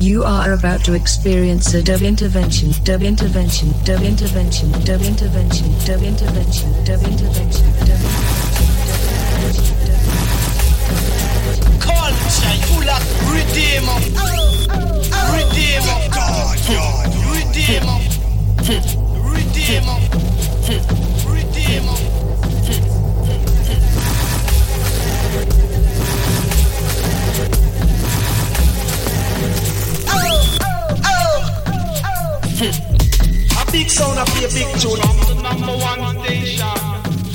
You are about to experience a dub intervention, dub intervention, dub intervention, dub intervention, dub intervention, dub intervention, dub Culture, you like redeemer. Redeemer. God, God. Redeemer. Redeemer. Sound of a big tune. From the number one station.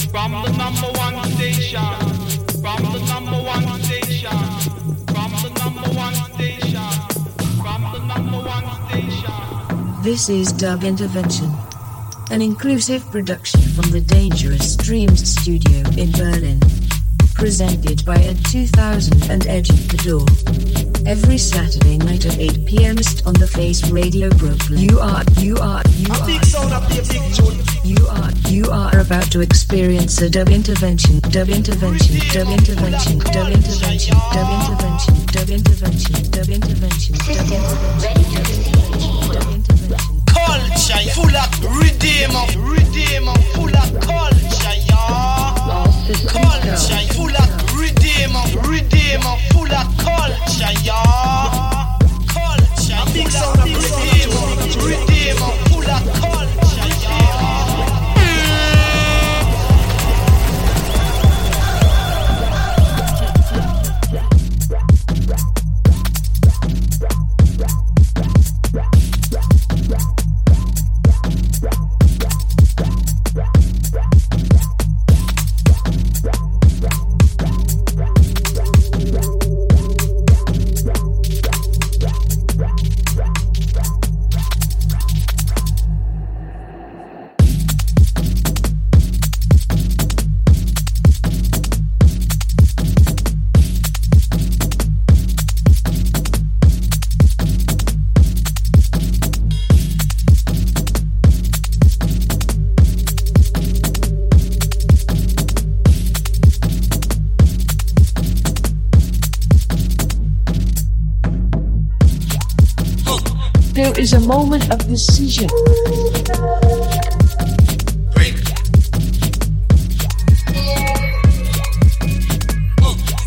From the number one station. From the number one station. From the number one station. From the number one station. This is Dub Intervention, an inclusive production from the Dangerous Dreams studio in Berlin. Presented by Ed 2000 and Edge the Door. Every Saturday night at 8 p.m. on the Face Radio Brooklyn. You are, you are, you are. big sound a big. You are, you are about to experience a dub intervention, dub intervention, dub intervention, dub intervention, dub intervention, dub intervention, dub intervention, dub intervention, dub intervention. Culture, full of redeemer. Redeemer, full of culture, yeah. Culture, full of redeemer. Redeemer, full of culture, yeah. Culture, big sound moment of decision.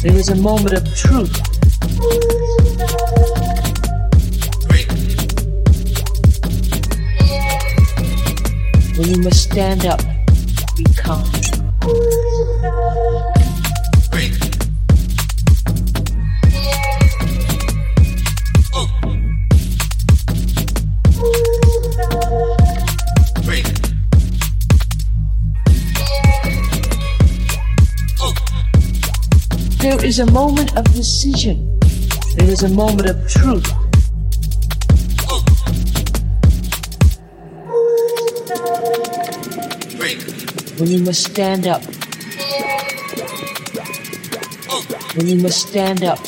There is a moment of truth. When you must stand up, is a moment of decision. It is a moment of truth. When you must stand up. When you must stand up.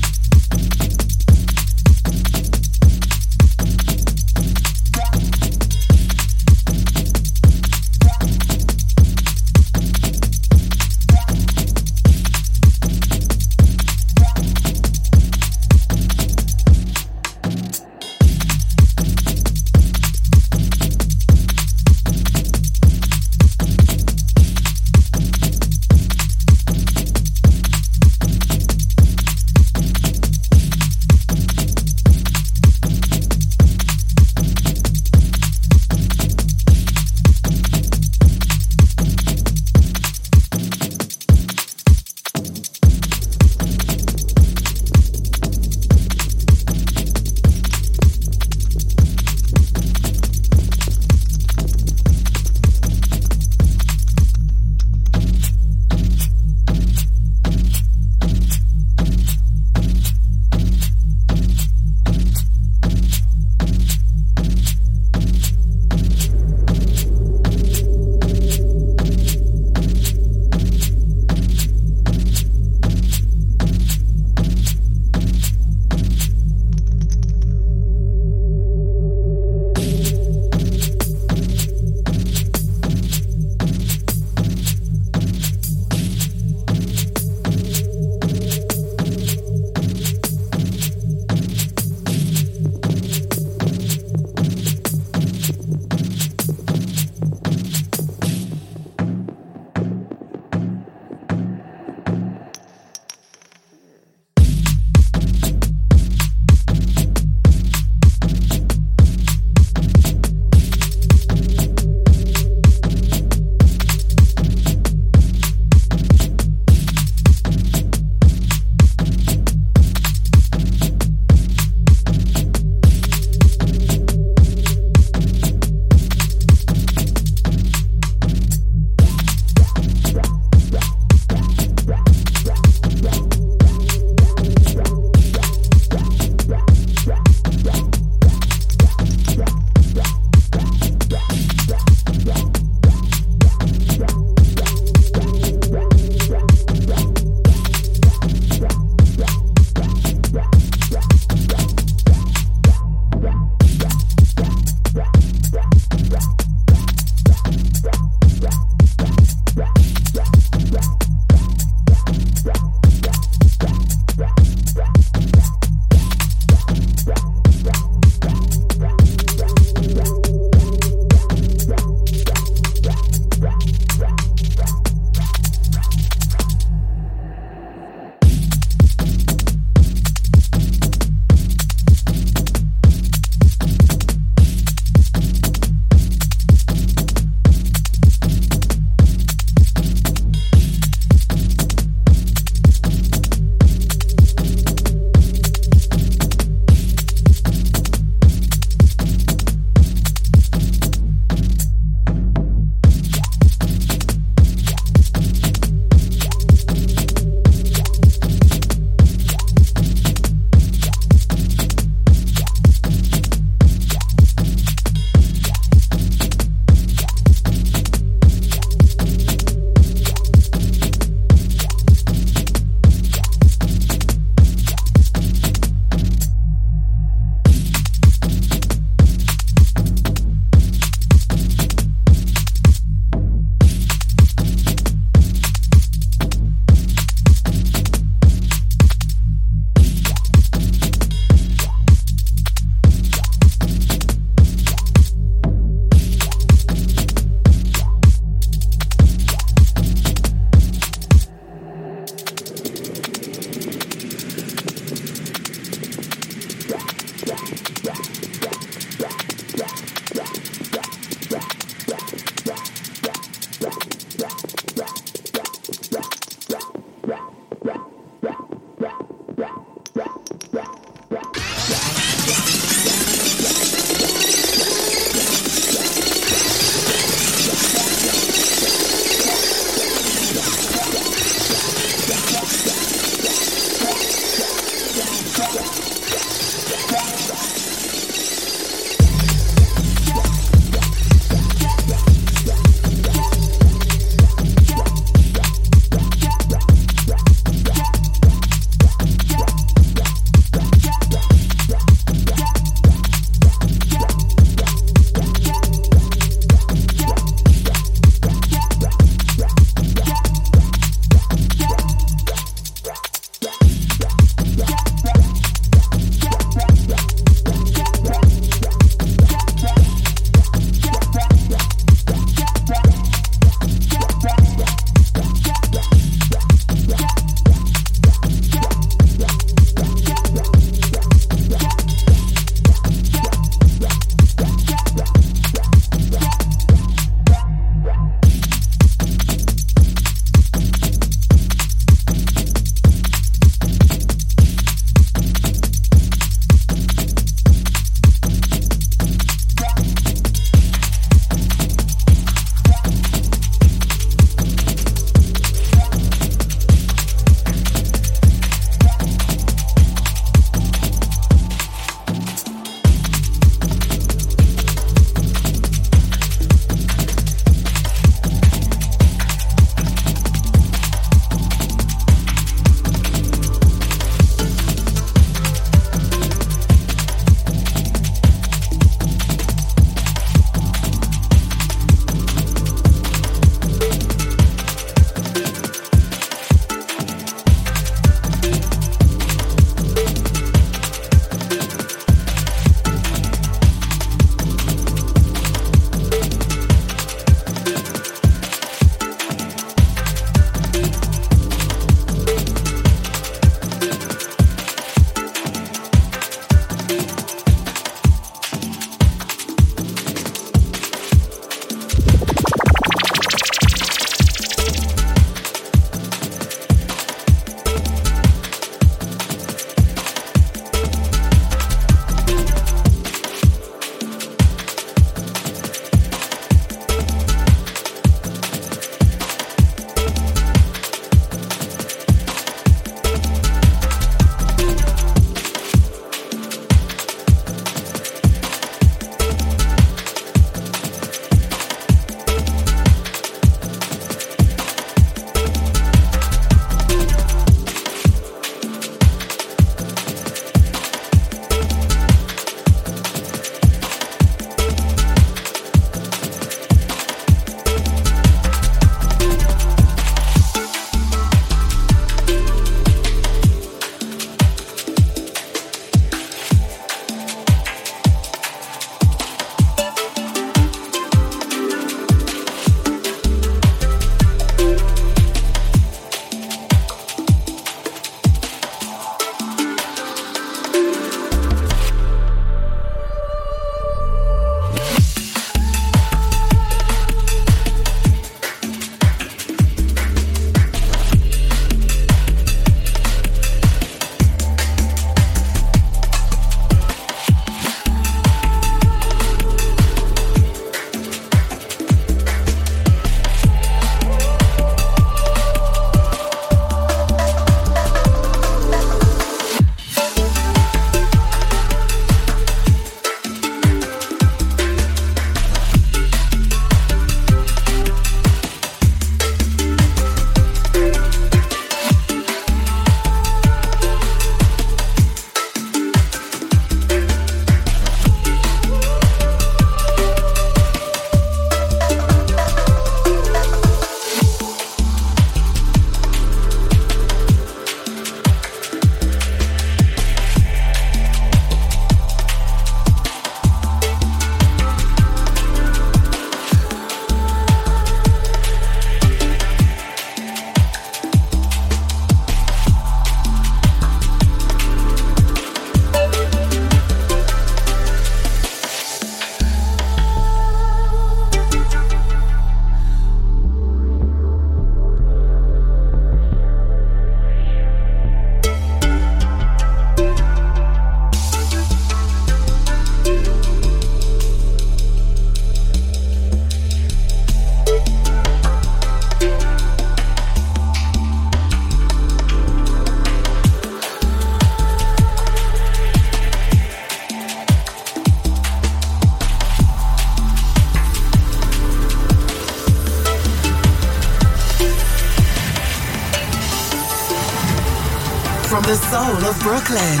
Brooklyn.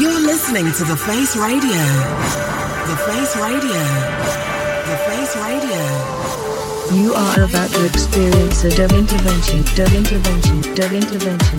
You're listening to The Face Radio. The Face Radio. The Face Radio. You are about to experience a dub intervention, dub intervention, dub intervention,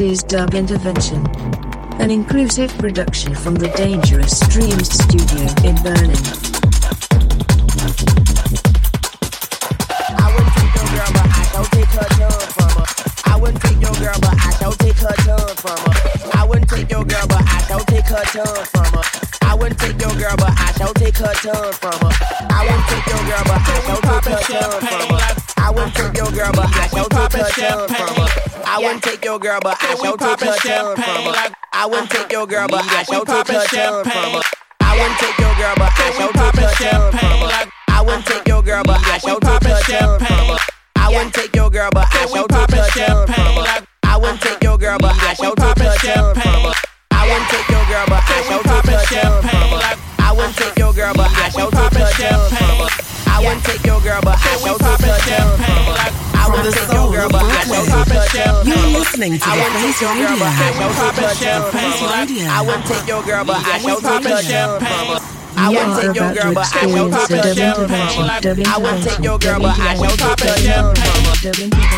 Is Dub Intervention, an inclusive production from the Dangerous Dreams studio in Berlin. From her. I wouldn't take your girl, but I shall take her tongue from her. I wouldn't take your girl, but I shall take her tongue from her. I wouldn't take your girl, but I shall take her tongue from her. I wouldn't take your girl, but I shall take her tongue from her. I wouldn't take your girl, but I shall take her tongue from her. I wouldn't take your girl, but I shall take her tongue from her. I wouldn't take your girl, but I shall take her tongue from her. I wouldn't take your girl, but I shall take her tongue from her. I wouldn't take your girl, but I shall take her tongue from her. I wouldn't take your girl, but I shall take her tongue from her. I wouldn't take your girl, but I shall take her tongue from her. I wouldn't take your girl, but I shall take her tongue from her. I take your girl, but I shall take her tongue from her. I wouldn't take your girl, but I shall take her tongue from her. I wouldn't take your girl, but I shall take her tongue from her. You're listening to the Face take your I shall take her Radio. from Face her. Radio. I wouldn't take your girl, but I her tongue from. I You wouldn't take your girl, but I shall experience take a her dub tongue from intervention. her. Dub I wouldn't take your girl, but I take her intervention.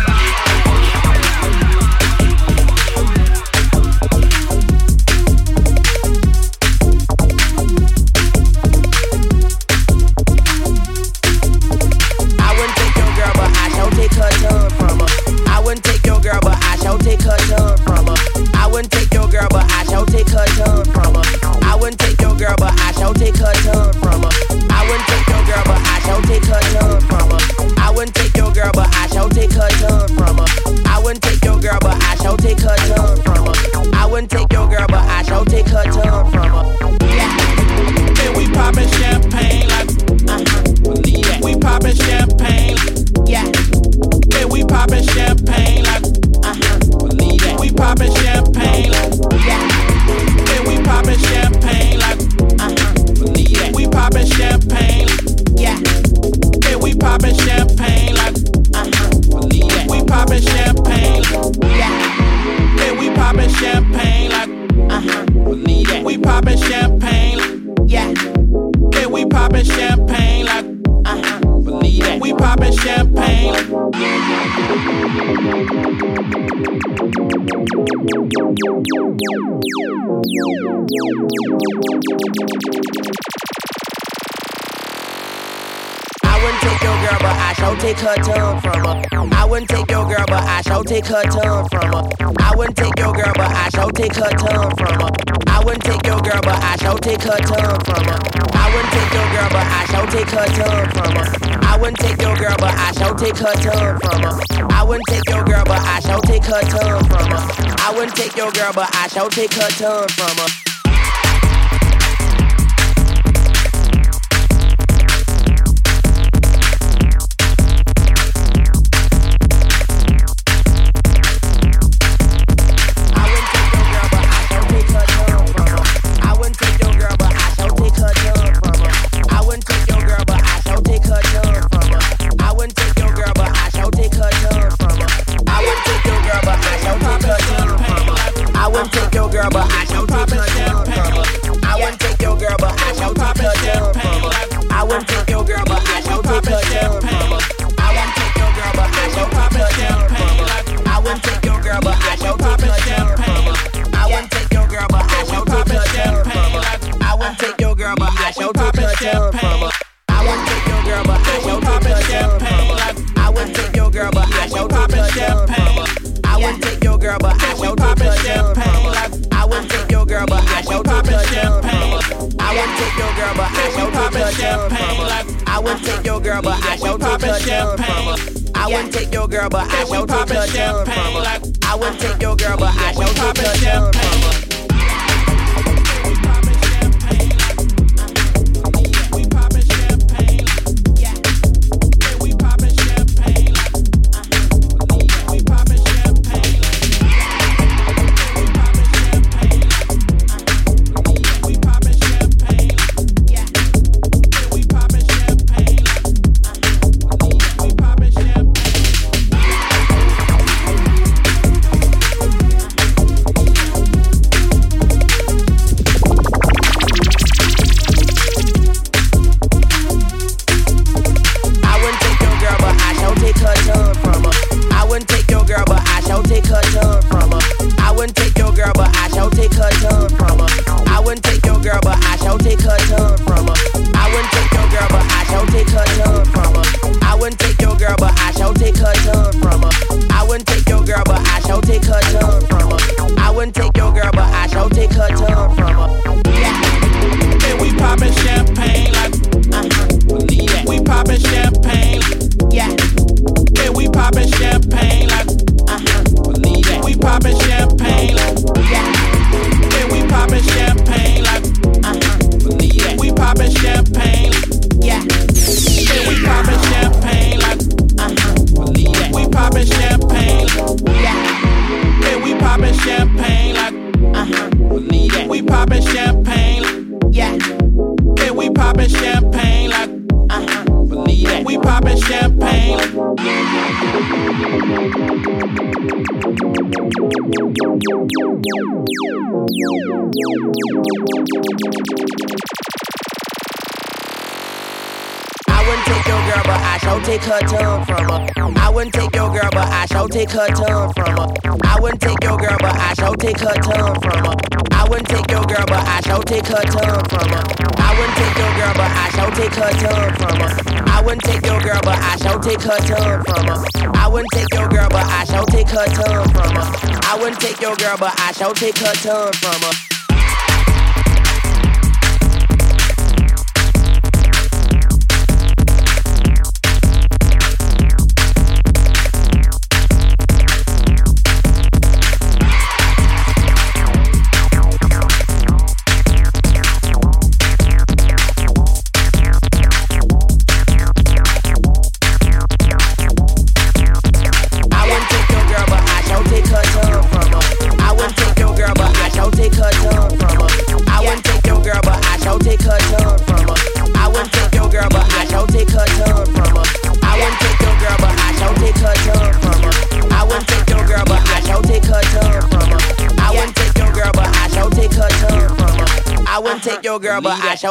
wouldn't take your girl, but I shall take her tongue from her. I wouldn't take your girl, but I shall take her tongue from her. I wouldn't take your girl, but I shall take her tongue from her. I wouldn't take your girl, but I shall take her tongue from her. I wouldn't take your girl, but I shall take her tongue from her. I wouldn't take your girl, but I shall take her tongue from her. Yeah. And we poppin' champagne like uh-huh. Believe that. We poppin' champagne. Yeah. And we poppin' champagne. Poppin' champagne like, yeah. And we poppin' champagne like, uh-huh. Yeah. We poppin' champagne like, yeah. And we poppin' champagne like, uh-huh. Yeah. We poppin' champagne like, yeah. And we poppin' champagne like, uh-huh. We poppin' champagne like, yeah. And we poppin' champagne like, uh-huh. Cognac. We poppin' champagne. I went to girl, but I shall take her tongue from her. I wouldn't take your girl, but I shall take her tongue from her. I wouldn't take your girl, but I shall take her tongue from her. I wouldn't take your girl, but I shall take her tongue from her. I wouldn't take your girl, but I shall take her tongue from her. I wouldn't take your girl, but I shall take her tongue from her. I wouldn't take your girl, but I shall take her tongue from her. I wouldn't take your girl, but I shall take her tongue from her. I wouldn't take your girl, but I shall take her. I wouldn't take your girl, but I shall take her. I wouldn't take wouldn't take your girl, but I shall take her champagne. Like, I wouldn't take your girl, but I shall take her champagne. Don't take her time.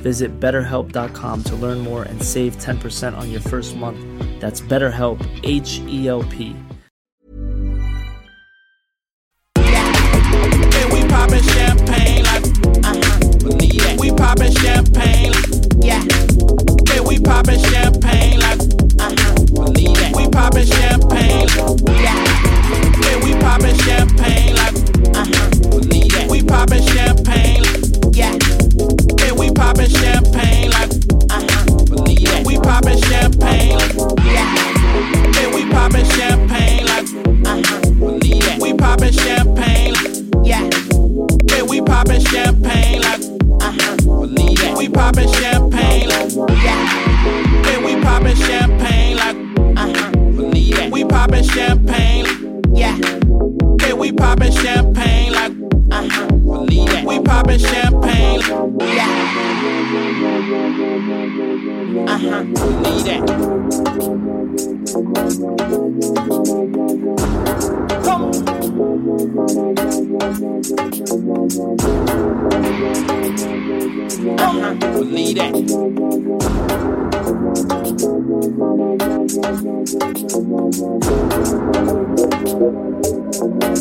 Visit betterhelp.com to learn more and save 10% on your first month. That's BetterHelp, H E L P. And we poppin' champagne like, uh-huh, believe that. We poppin' champagne, yeah. And we poppin' champagne like, uh-huh, believe that. We poppin' champagne, yeah. And we poppin' champagne like, uh-huh, believe that. We poppin' champagne, yeah. Poppin' champagne like, uh-huh, believe that. We poppin' champagne, yeah. And we poppin' champagne like, uh-huh, believe that. We poppin' champagne, yeah. And we poppin' champagne like, uh-huh, believe that. We poppin' champagne like, yeah. And we poppin' champagne like, uh-huh, believe that. We poppin' champagne, yeah. And we poppin' champagne like, uh-huh, believe that. We poppin' champagne, yeah. Uh-huh, believe that. Come. Uh-huh, believe that. Come.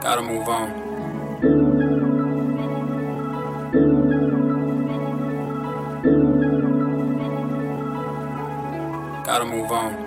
Gotta move on. Gotta move on.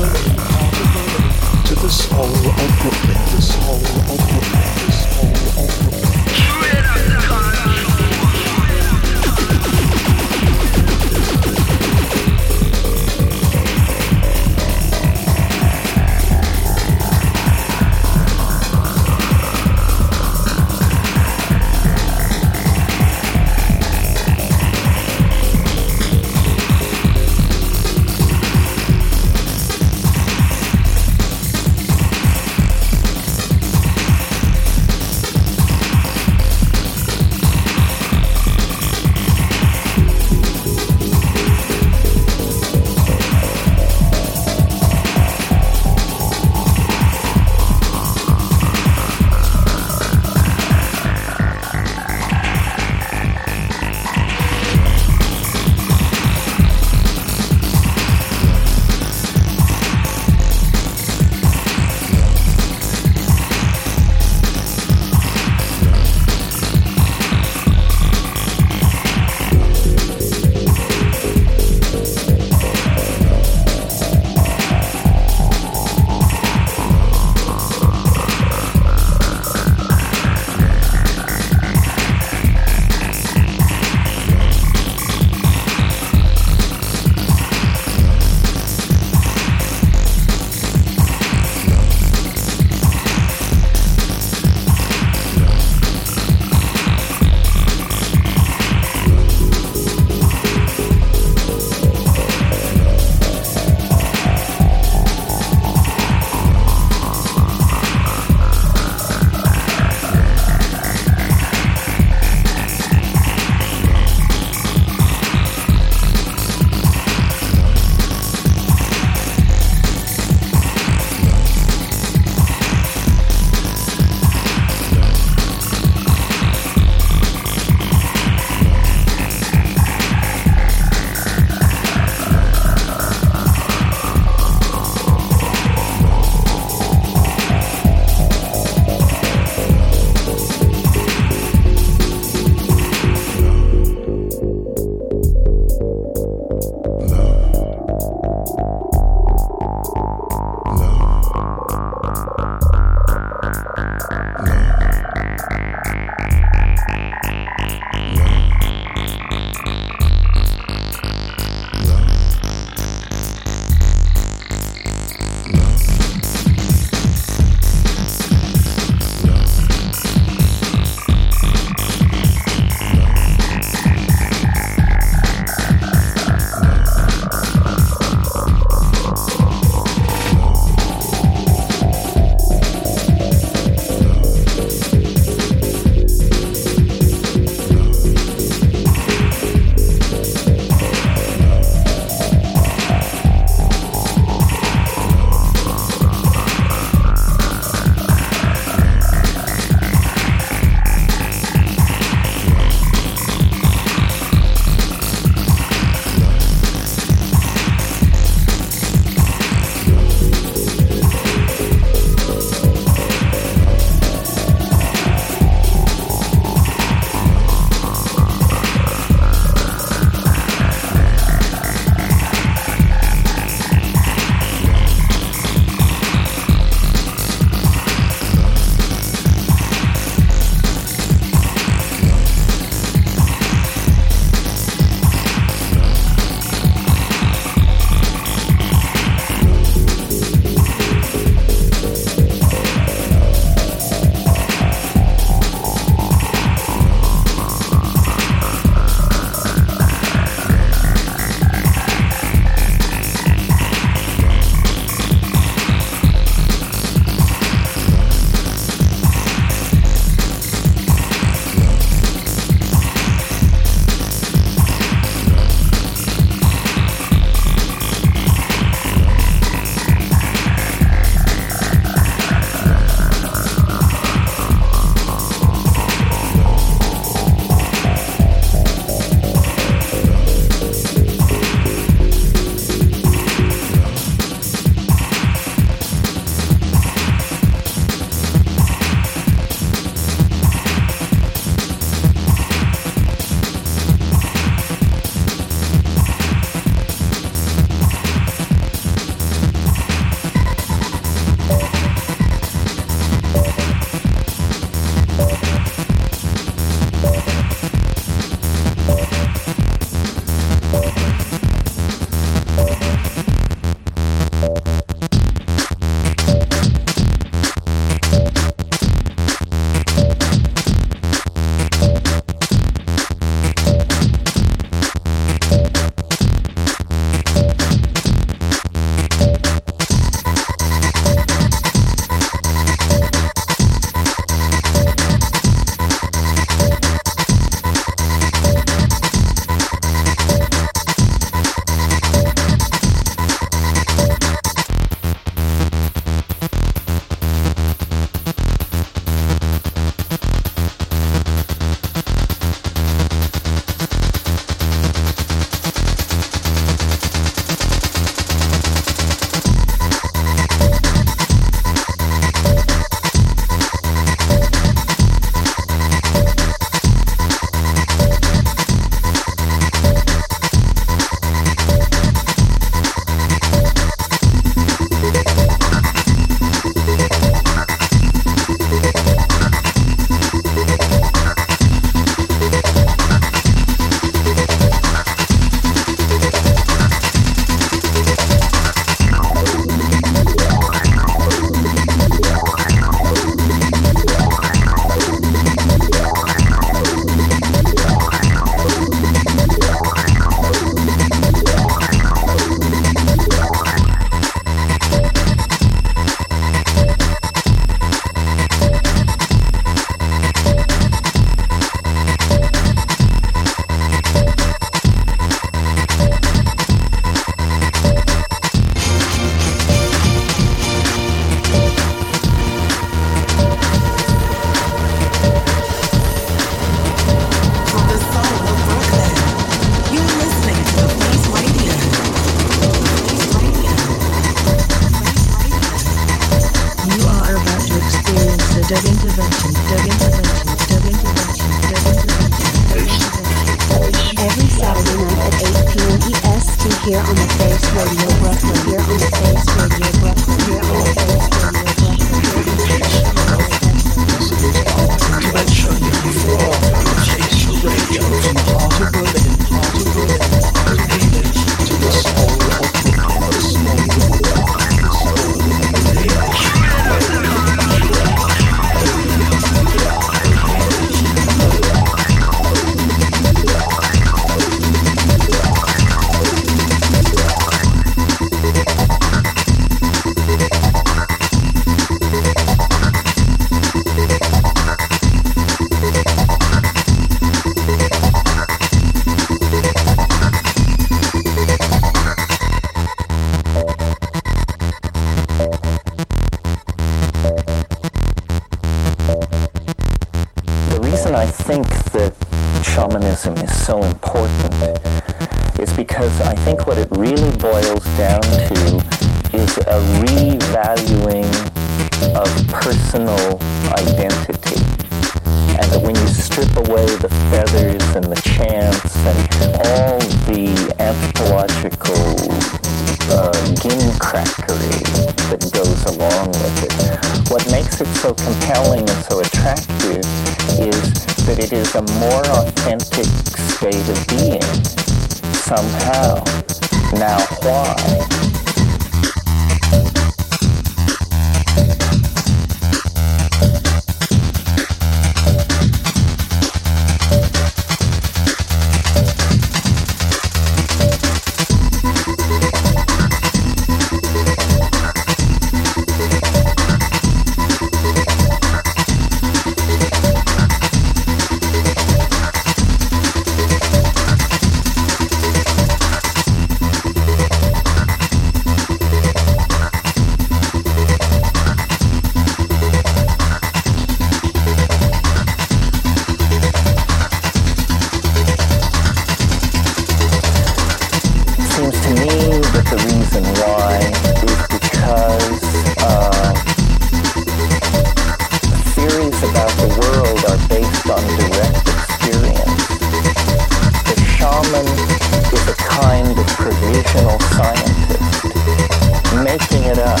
mixing it up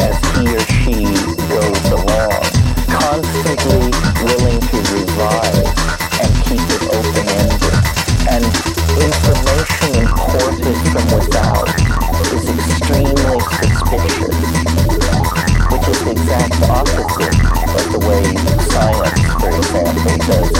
as he or she goes along, constantly willing to revise and keep it open-ended. And information imported from without is extremely suspicious, which is the exact opposite of the way science, for example, does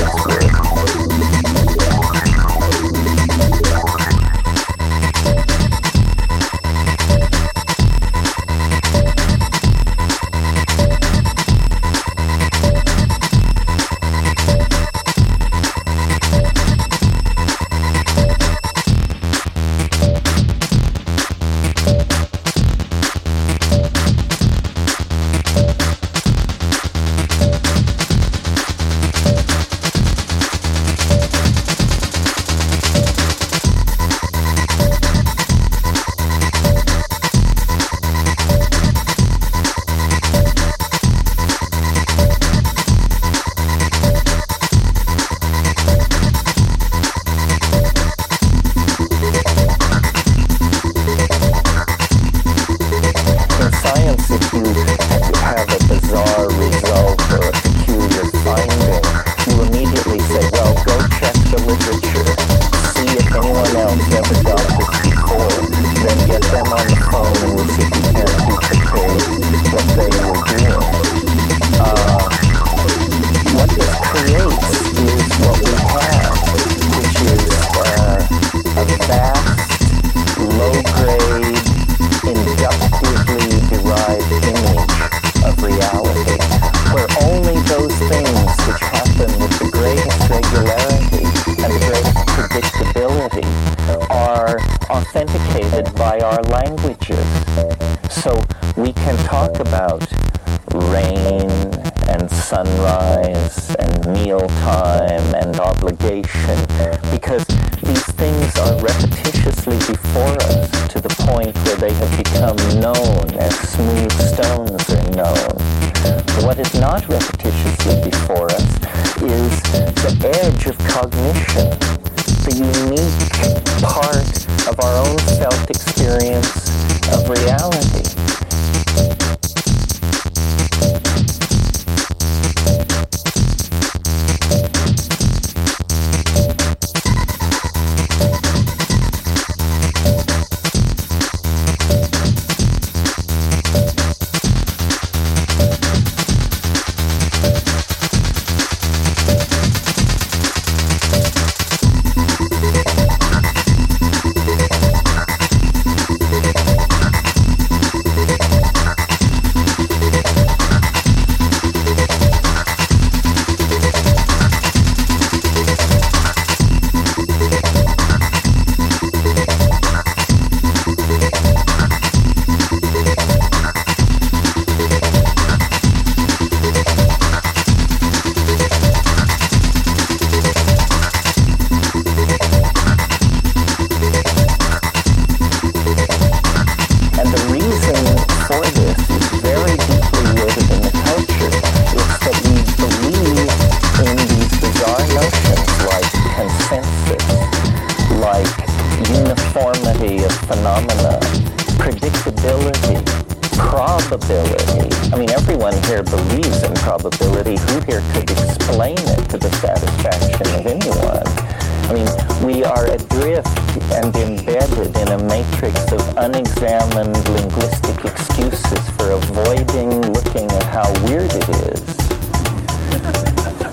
we are adrift and embedded in a matrix of unexamined linguistic excuses for avoiding looking at how weird it is.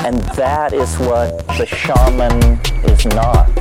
And that is what the shaman is not.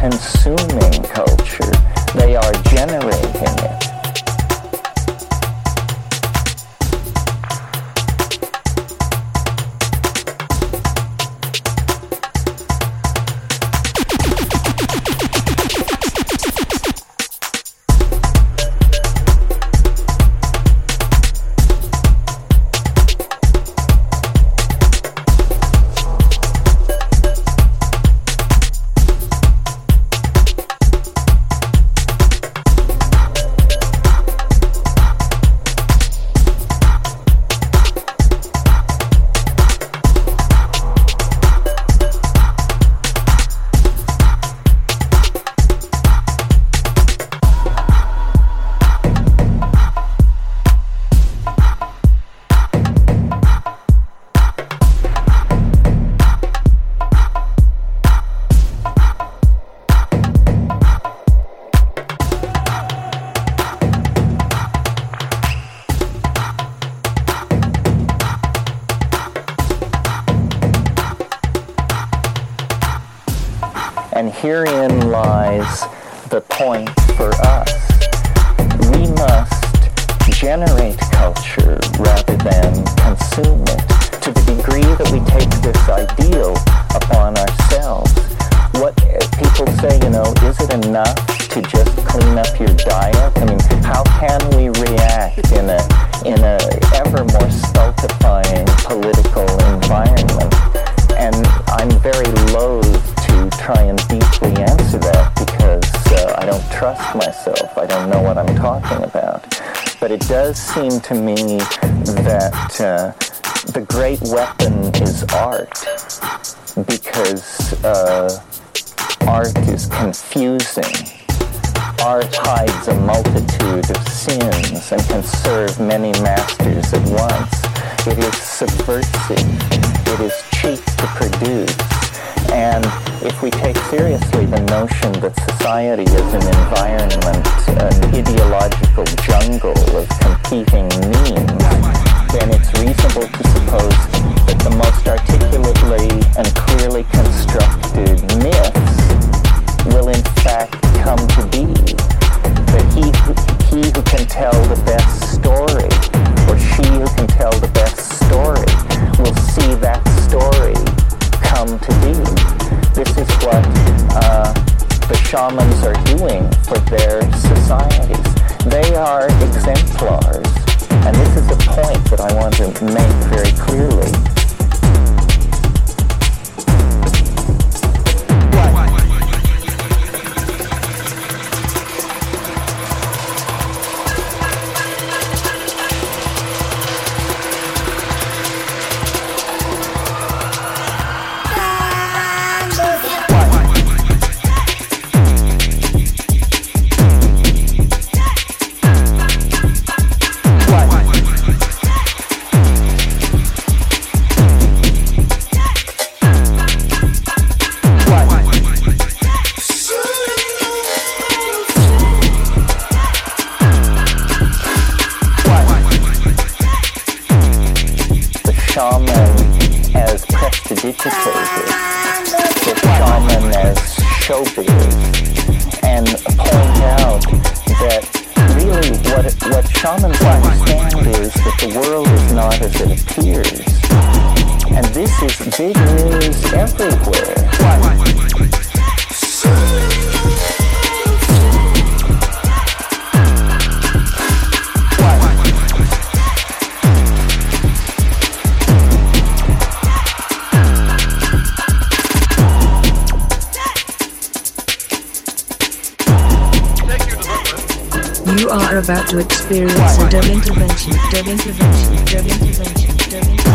consuming coke. world is not as it appears. And this is big news everywhere. What? are about to experience a dub intervention, dub intervention, dub intervention, dub intervention.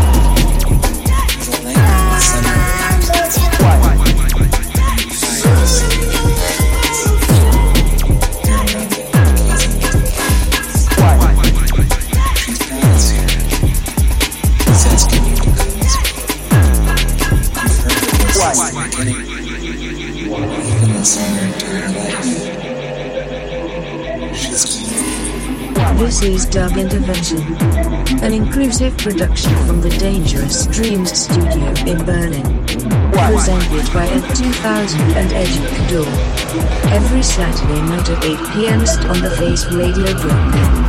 Is Dub Intervention, an inclusive production from the Dangerous Dreams studio in Berlin. Presented by Ed 2000 and Edgy Cador. Every Saturday night at 8 p.m. on the Face Radio Brooklyn.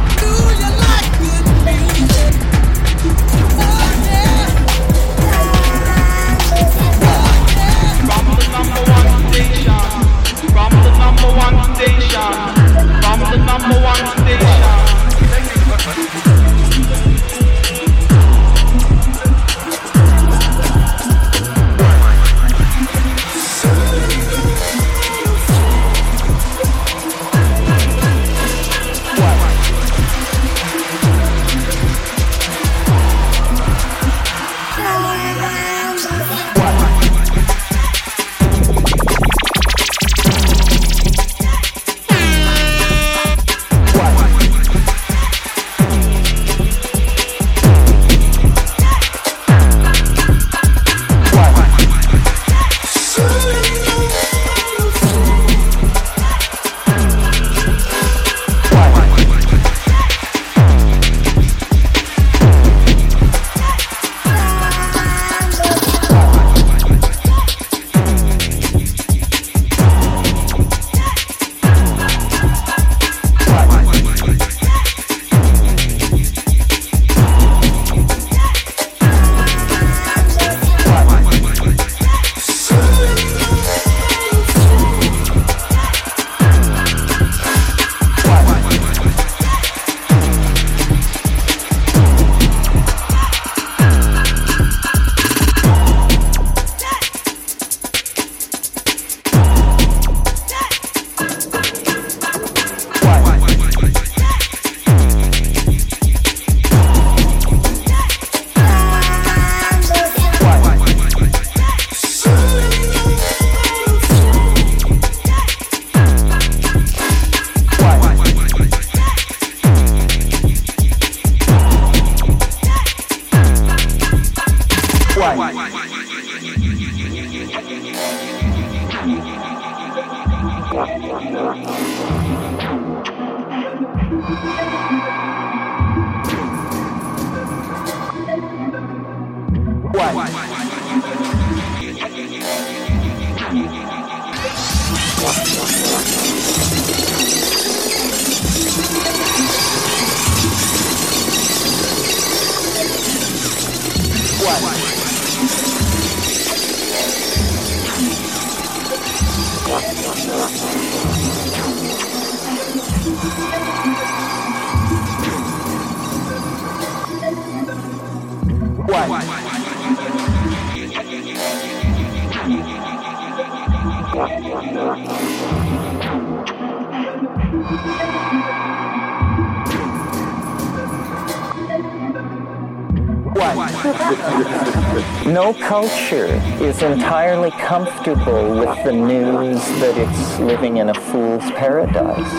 No culture is entirely comfortable with the news that it's living in a fool's paradise.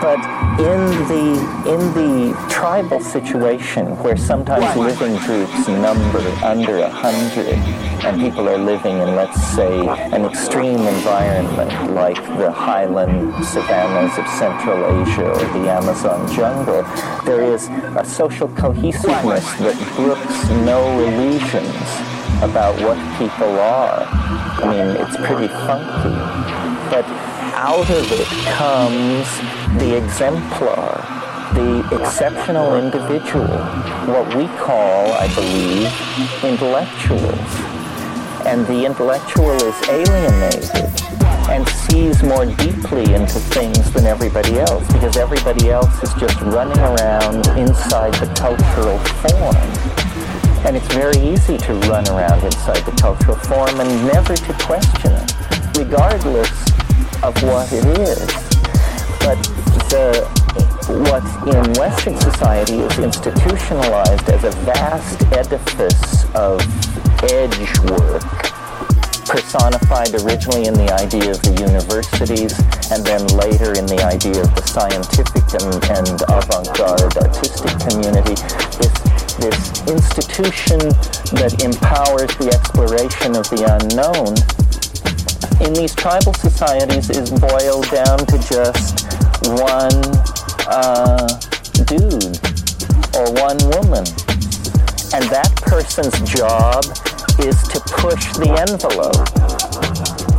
But in the in the tribal situation where sometimes living groups number under a hundred and people are living in let's say an extreme environment like the highland savannas of Central Asia or the Amazon jungle, there is a social cohesiveness that brooks no illusions about what people are. I mean, it's pretty funky. But out of it comes the exemplar, the exceptional individual, what we call, I believe, intellectuals. And the intellectual is alienated and sees more deeply into things than everybody else because everybody else is just running around inside the cultural form. And it's very easy to run around inside the cultural form and never to question it, regardless of what it is. But the, what in Western society is institutionalized as a vast edifice of edge work, personified originally in the idea of the universities and then later in the idea of the scientific and, and avant-garde artistic community, this this institution that empowers the exploration of the unknown in these tribal societies is boiled down to just one uh, dude or one woman. And that person's job is to push the envelope,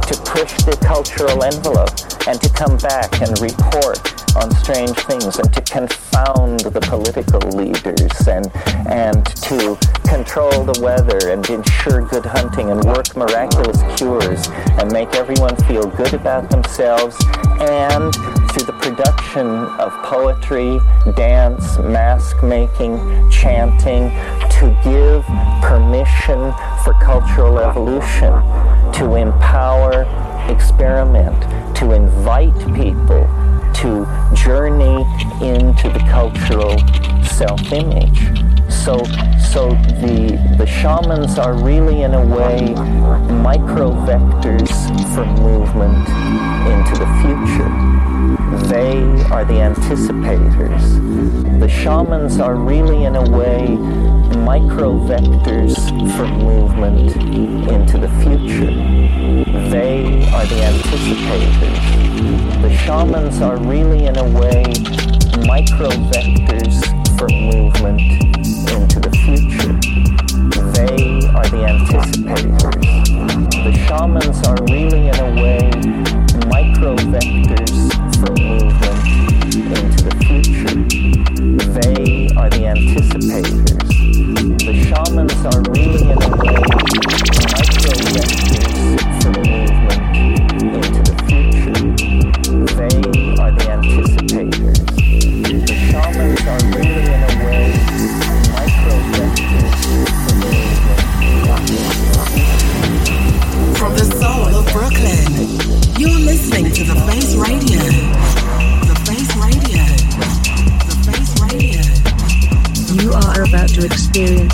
to push the cultural envelope, and to come back and report on strange things and to confound the political leaders and and to control the weather and ensure good hunting and work miraculous cures and make everyone feel good about themselves and through the production of poetry, dance, mask making, chanting, to give permission for cultural evolution, to empower experiment, to invite people to journey into the cultural self-image. So, so the, the shamans are really, in a way, micro vectors for movement into the future. They are the anticipators. The shamans are really, in a way, micro vectors for movement into the future. They are the anticipators. The shamans are really, in a way, micro vectors for movement. They are the anticipators. The shamans are really, in a way, micro vectors for movement into the future. They are the anticipators. The shamans are really, in a way,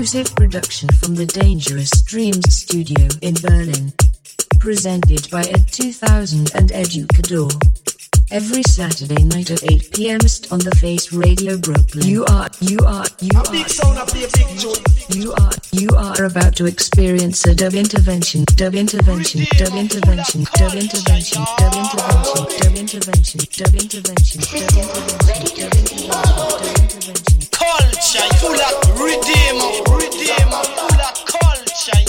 An inclusive production from the Dangerous Dreams studio in Berlin. Presented by Ed 2000 and Educador. Every Saturday night at 8 p.m. on the Face Radio Brooklyn. You are, you are, you are. big sound a big. You are, you are about to experience a dub intervention, dub intervention, dub intervention, dub intervention, dub intervention, dub intervention, dub intervention, dub intervention, dub intervention. Culture, like redeemer. Redeemer.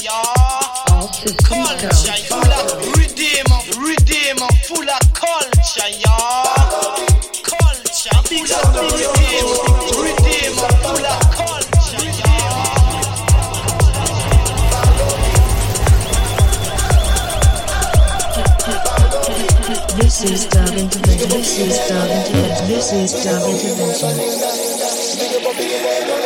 Culture, y'all. Redeem, redeem, full of culture. Culture, redeem, redeem, full of culture. This is dub Intervention. This is dub Intervention. This is Intervention.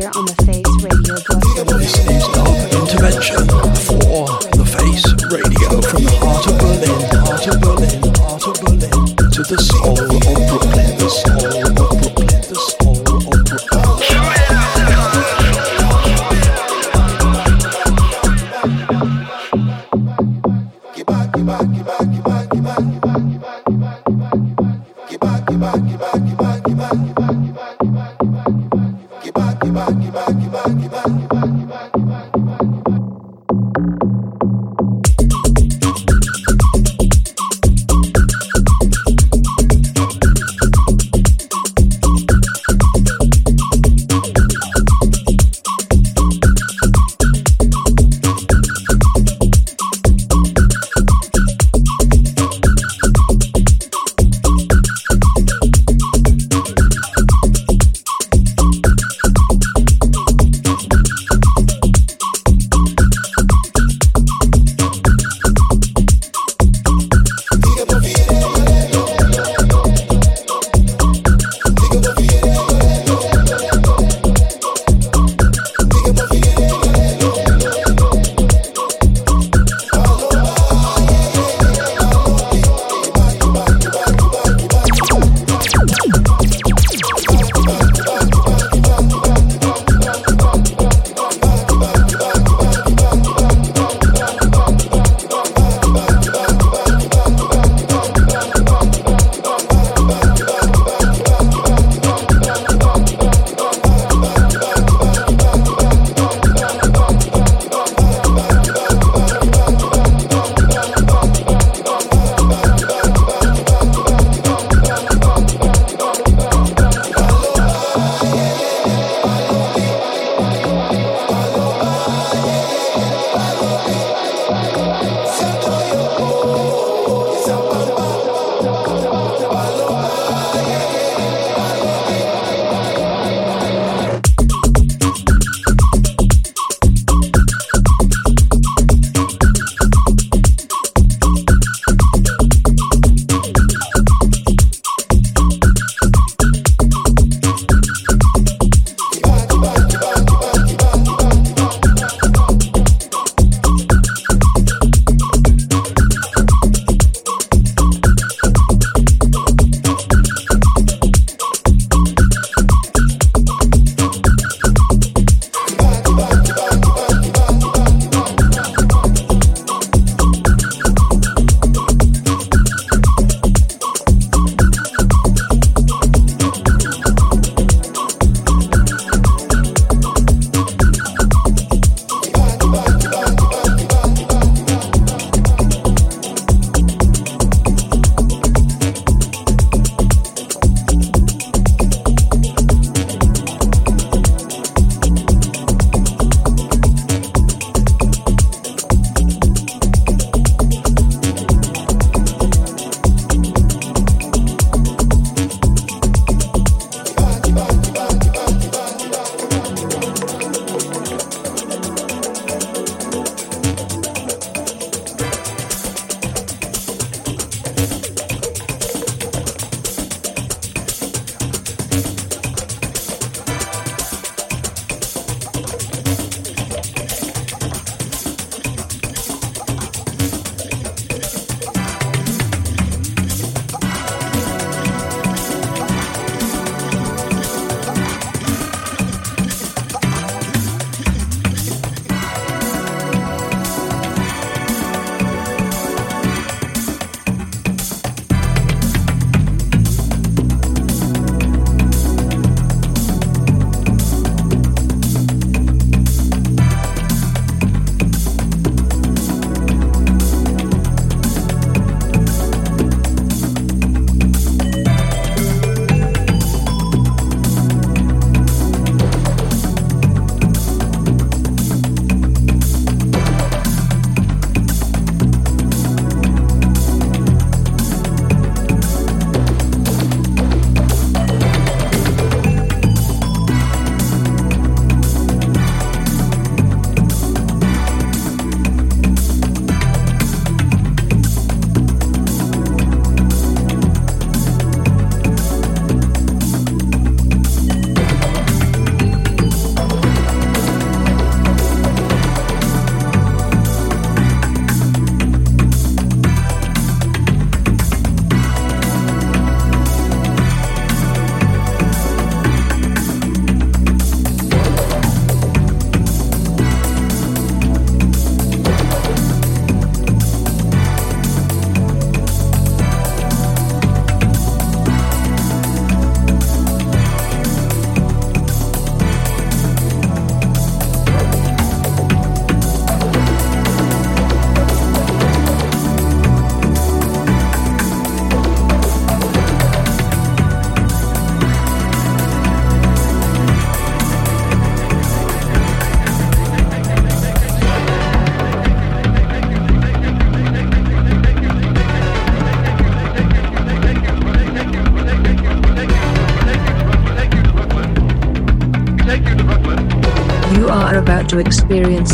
Here on the Face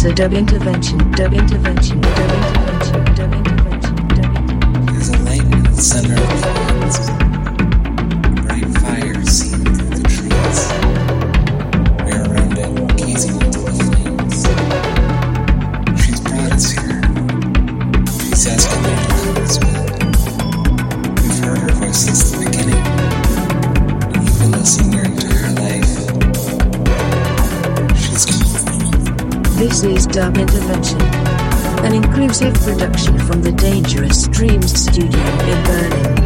a dub intervention, dub intervention, dub intervention. Dub Intervention, an inclusive production from the Dangerous Dreams studio in Berlin.